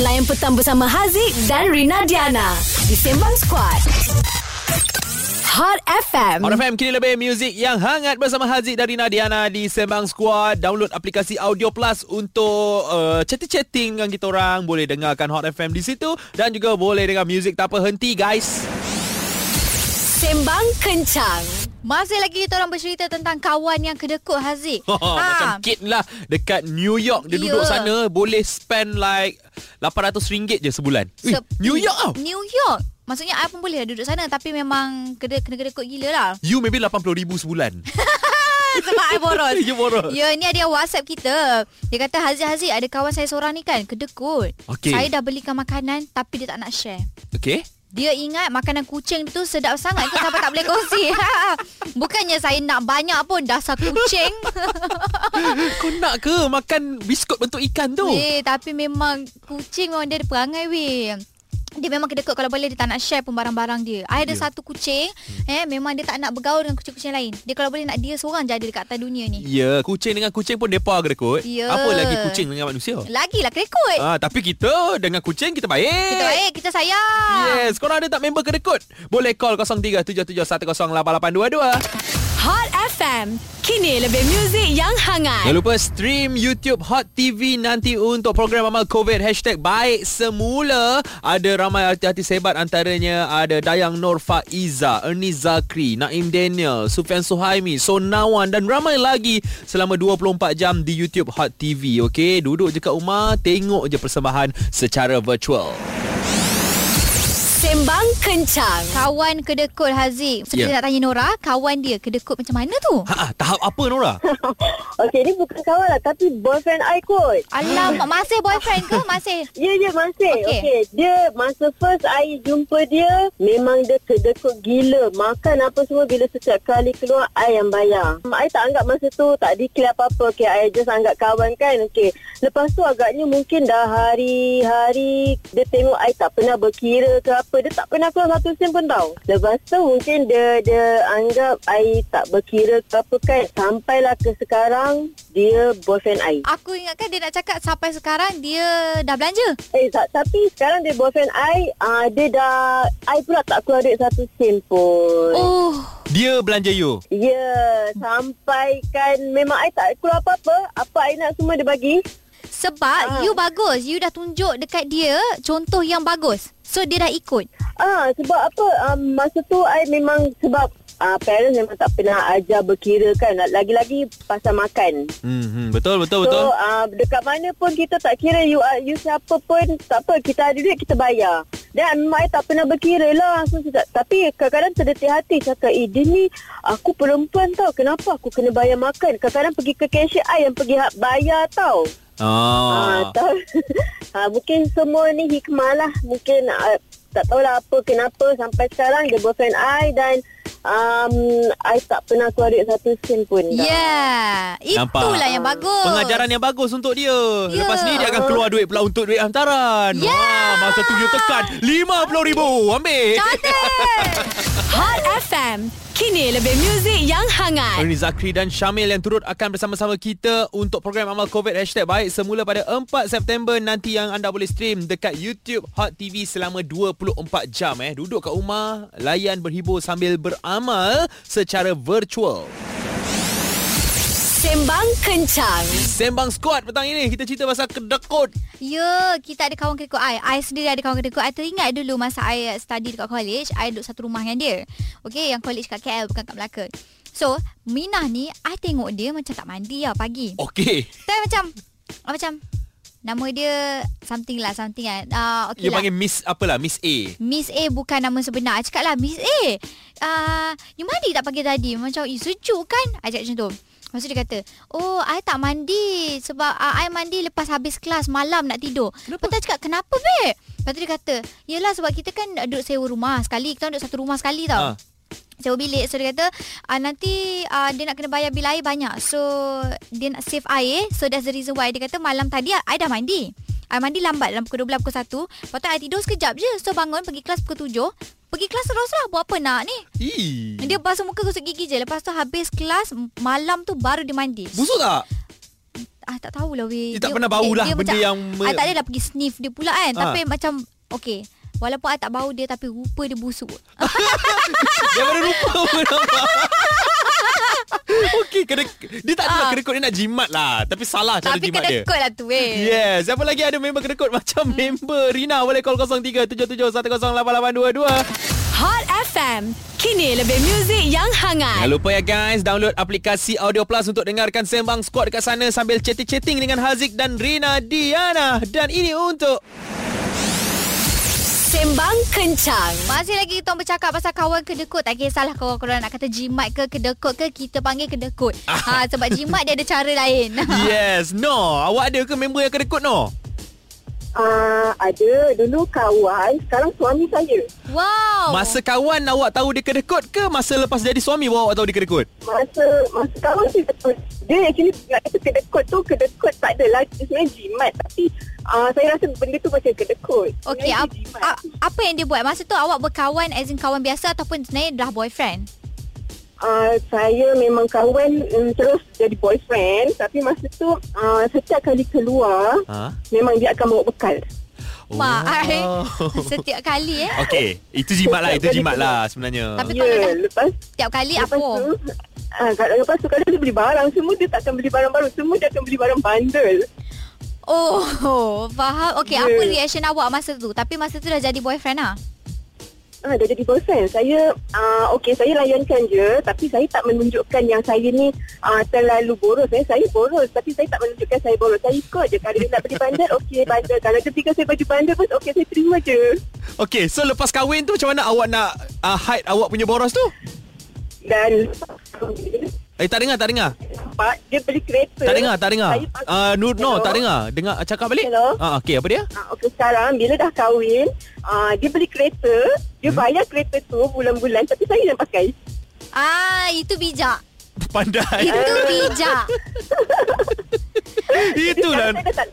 Layan petang bersama Haziq dan Rina Diana di Sembang Squad. Hot FM. Hot FM kini lebih muzik yang hangat bersama Haziq dari Nadiana di Sembang Squad. Download aplikasi Audio Plus untuk uh, chatting-chatting dengan kita orang. Boleh dengarkan Hot FM di situ dan juga boleh dengar muzik tak henti guys. Sembang Kencang. Masih lagi kita orang bercerita tentang kawan yang kedekut Haziq. Ha. Macam Kate lah dekat New York dia Ya. duduk sana boleh spend like RM800 je sebulan. Ui, Se- New York tau. New York. Maksudnya I pun boleh lah duduk sana tapi memang kena kena kedekut gila lah. You maybe RM80,000 sebulan. Sebab I boros. You boros. Ya, ni ada WhatsApp kita. Dia kata Haziq Haziq ada kawan saya seorang ni kan kedekut. Okey. Saya dah belikan makanan tapi dia tak nak share. Okay? Dia ingat makanan kucing tu sedap sangat ke sampai tak boleh kongsi. Bukannya saya nak banyak pun dasar kucing. Kau nak ke makan biskut bentuk ikan tu? Weh, tapi memang kucing memang dia ada perangai weh. Dia memang kedekut kalau boleh dia tak nak share pun barang-barang dia. I ada Ya. satu kucing, eh memang dia tak nak bergaul dengan kucing-kucing lain. Dia kalau boleh nak dia seorang je ada dekat atas dunia ni. Ya, kucing dengan kucing pun depa kedekut. Ya. Apa lagi kucing dengan manusia? Lagilah kedekut. Ah, tapi kita dengan kucing kita baik. Kita baik, kita sayang. Yes, korang ada tak member kedekut? Boleh call 0377108822. Hot FM. Kini lebih muzik yang hangat. Jangan lupa stream YouTube Hot TV nanti untuk program amal COVID. Hashtag baik semula. Ada ramai artis-artis hebat antaranya. Ada Dayang Nur Faiza, Ernest Zakri, Naim Daniel, Sufian Suhaimi, Sonawan Dan ramai lagi selama 24 jam di YouTube Hot TV Okay, duduk je kat rumah Tengok je persembahan secara virtual Sembang Kencang. Kawan kedekut Haziq. So, Ya. kita nak tanya Nora, kawan dia kedekut macam mana tu? Ha, tahap apa Nora? Okey, ni bukan kawan lah tapi boyfriend I kot. Alamak, masih boyfriend ke? Masih? Ya, ya masih. Okey. Okey. Okay, dia masa first I jumpa dia, memang dia kedekut gila. Makan apa semua bila setiap kali keluar, I yang bayar. Um, I tak anggap masa tu tak declare apa-apa. Okay, I just anggap kawan kan. Okay. Lepas tu agaknya mungkin dah hari-hari dia tengok I tak pernah berkira ke apa. Dia tak pernah keluar satu sen pun tau. Lepas tu mungkin dia dia anggap I tak berkira ke apa kan. Sampailah ke sekarang, dia boyfriend I. Aku ingatkan dia nak cakap sampai sekarang dia dah belanja. Eh, tak, tapi sekarang dia boyfriend I, uh, dia dah, I pula tak keluar duit satu sen pun. Oh, Dia belanja you Ya, sampai kan memang I tak keluar apa-apa. Apa I nak semua dia bagi. sebab Ah. you bagus. You dah tunjuk dekat dia contoh yang bagus. So, dia dah ikut. Ah, sebab apa, um, masa tu I memang sebab uh, parents memang tak pernah ajar berkira kan. Lagi-lagi pasal makan. hmm, hmm, Betul, betul, betul So uh, dekat mana pun kita tak kira you uh, you siapa pun tak apa kita ada duit kita bayar. Dan memang I tak pernah berkira lah so, tak, Tapi kadang-kadang terdetik hati Cakap eh dia ni Aku perempuan tau Kenapa aku kena bayar makan Kadang-kadang pergi ke cashier I yang pergi ha- bayar tau Ah. ah. tahu, ah, Mungkin semua ni hikmah lah Mungkin uh, tak tahulah apa kenapa Sampai sekarang dia boyfriend I Dan um, I tak pernah keluar duit satu sen pun Ya, yeah. itulah yang bagus. Pengajaran yang bagus untuk dia. Ya. Lepas ni dia akan keluar duit pula untuk duit hantaran. Ya. Wah, masa tu you tekan RM50,000. Ambil. Cantik. Hot FM. Kini lebih muzik yang hangat. Ernie Zakri dan Syamil yang turut akan bersama-sama kita untuk program Amal COVID Hashtag Baik semula pada 4 September nanti yang anda boleh stream dekat YouTube Hot TV selama 24 jam eh. Duduk kat rumah, layan berhibur sambil beramal secara virtual. Sembang Kencang. Sembang Squad petang ini kita cerita pasal kedekut. Ya, kita ada kawan kedekut I. I sendiri ada kawan kedekut. I teringat dulu masa I study dekat college, I duduk satu rumah dengan dia. Okay, yang college kat KL bukan kat Melaka. So, Minah ni, I tengok dia macam tak mandi lah pagi. Okey. Tapi macam, ah, macam, nama dia something lah, something lah. Uh, okay Dia lah. panggil Miss apalah, Miss A. Miss A bukan nama sebenar. I cakap lah, Miss A, uh, you mandi tak pagi tadi? Macam, eh, sejuk kan? I cakap macam tu. Lepas tu dia kata, oh, I tak mandi sebab uh, I mandi lepas habis kelas malam nak tidur. Kenapa? Lepas tu cakap, kenapa, babe? Lepas tu dia kata, yelah sebab kita kan duduk sewa rumah sekali. Kita duduk satu rumah sekali tau. Ah. Sewa bilik So dia kata uh, Nanti uh, Dia nak kena bayar bil air banyak So Dia nak save air So that's the reason why Dia kata malam tadi I dah mandi I mandi lambat Dalam pukul 12 pukul 1 Lepas tu I tidur sekejap je So bangun pergi kelas pukul 7 Pergi kelas terus lah Buat apa nak ni Ih. Dia basuh muka gosok gigi je Lepas tu habis kelas Malam tu baru dia mandi Busuk tak? ah tak tahulah weh. Dia tak pernah bau lah benda yang me- I tak adalah pergi sniff dia pula kan. Ah. Tapi macam okay. Walaupun I tak bau dia tapi rupa dia busuk. Daripada rupa pun nampak Okey kena Dia tak adalah Ah. kedekut Dia nak jimat lah Tapi salah cara tapi jimat dia kedekut lah tu weh. Yes Siapa lagi ada member kedekut Macam member Rina Boleh call 0377108822 Hot FM. Kini lebih muzik yang hangat. Jangan lupa ya guys Download aplikasi Audio Plus Untuk dengarkan Sembang Squad dekat sana Sambil chatting-chatting Dengan Haziq dan Rina Diana Dan ini untuk Sembang kencang. Masih lagi kita bercakap pasal kawan kedekut. Tak kisahlah kawan-kawan nak kata jimat ke kedekut ke, kita panggil kedekut. ha, sebab jimat dia ada cara lain. Yes No Awak ada ke member yang kedekut no? Uh, ada dulu kawan, sekarang suami saya. wow. Masa kawan awak tahu dia kedekut ke Masa lepas jadi suami baru awak tahu dia kedekut? Masa masa kawan tu betul. Dia actually nak kata kedekut tu kedekut tak adalah dia sebenarnya jimat tapi uh, saya rasa benda tu macam kedekut. Okey, Sebenarnya ap, ap, apa yang dia buat? Masa tu awak berkawan as in kawan biasa ataupun sebenarnya dah boyfriend? Uh, saya memang kawan um, terus jadi boyfriend tapi masa tu uh, setiap kali keluar Ha? memang dia akan bawa bekal. Mak, ai. Oh. Setiap kali eh. Okey, itu jimat lah, itu jimat lah sebenarnya. Tapi Ya, kalau dah lepas setiap kali lepas apa? tu uh, lepas tu kalau dia beli barang semua dia tak akan beli barang baru semua dia akan beli barang bundle. Oh, faham. Okey, Ya. apa reaction awak masa tu? Tapi masa tu dah jadi boyfriend lah. Ah, dah jadi boyfriend. Saya, uh, okey, saya layankan je. Tapi saya tak menunjukkan yang saya ni uh, terlalu boros. Eh. Saya boros. Tapi saya tak menunjukkan saya boros. Saya ikut je. Kalau dia nak beli bandar, okey, bandar. Kalau belikan saya baju bandar pun, okey, saya terima je. Okey, so lepas kahwin tu macam mana awak nak uh, hide awak punya boros tu? Dan Eh, tak dengar, tak dengar. Pak, dia beli kereta. Tak dengar, tak dengar. Uh, no, no, tak dengar. Dengar cakap balik. Hello? Ah, okey, apa dia? Ah, okey, sekarang bila dah kahwin, uh, dia beli kereta. Dia Hmm? bayar kereta tu bulan-bulan. Tapi saya yang pakai. Ah, itu bijak. Pandai. Itu bijak. Itulah. Jadi, tak,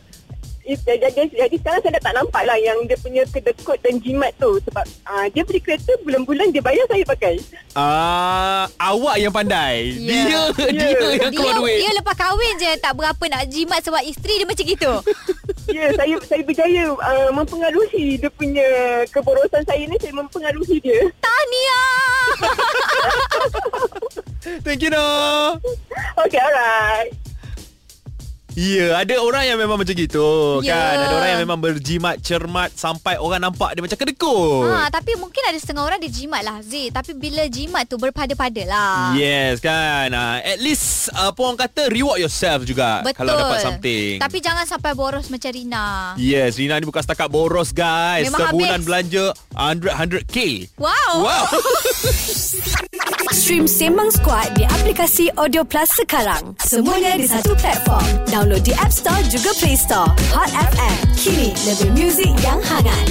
jadi, jadi, jadi sekarang saya dah tak nampak lah yang dia punya kedekut dan jimat tu sebab uh, dia beli kereta bulan-bulan dia bayar saya pakai. Ah, awak yang pandai. Ya. Dia dia yang Dia, keluar duit. dia lepas kahwin je tak berapa nak jimat sebab isteri dia macam gitu. Ya, saya saya berjaya uh, mempengaruhi dia punya keborosan saya ni saya mempengaruhi dia. Tahniah. Thank you, no. Okay, alright. Ya, ada orang yang memang macam gitu Ya. kan. Ada orang yang memang berjimat cermat sampai orang nampak dia macam kedekut. ha, tapi mungkin ada setengah orang dia jimat lah Z. Tapi bila jimat tu berpada-pada lah. Yes kan uh, At least uh, Apa orang kata Reward yourself juga Betul. Kalau dapat something Tapi jangan sampai boros macam Rina. Yes Rina ni bukan setakat boros guys Memang Sebulan habis. belanja 100 100k Wow. Wow Stream Sembang Squad di aplikasi Audio Plus sekarang. Semuanya di satu platform. Download di App Store juga Play Store. Hot FM. Kini lebih muzik yang hangat.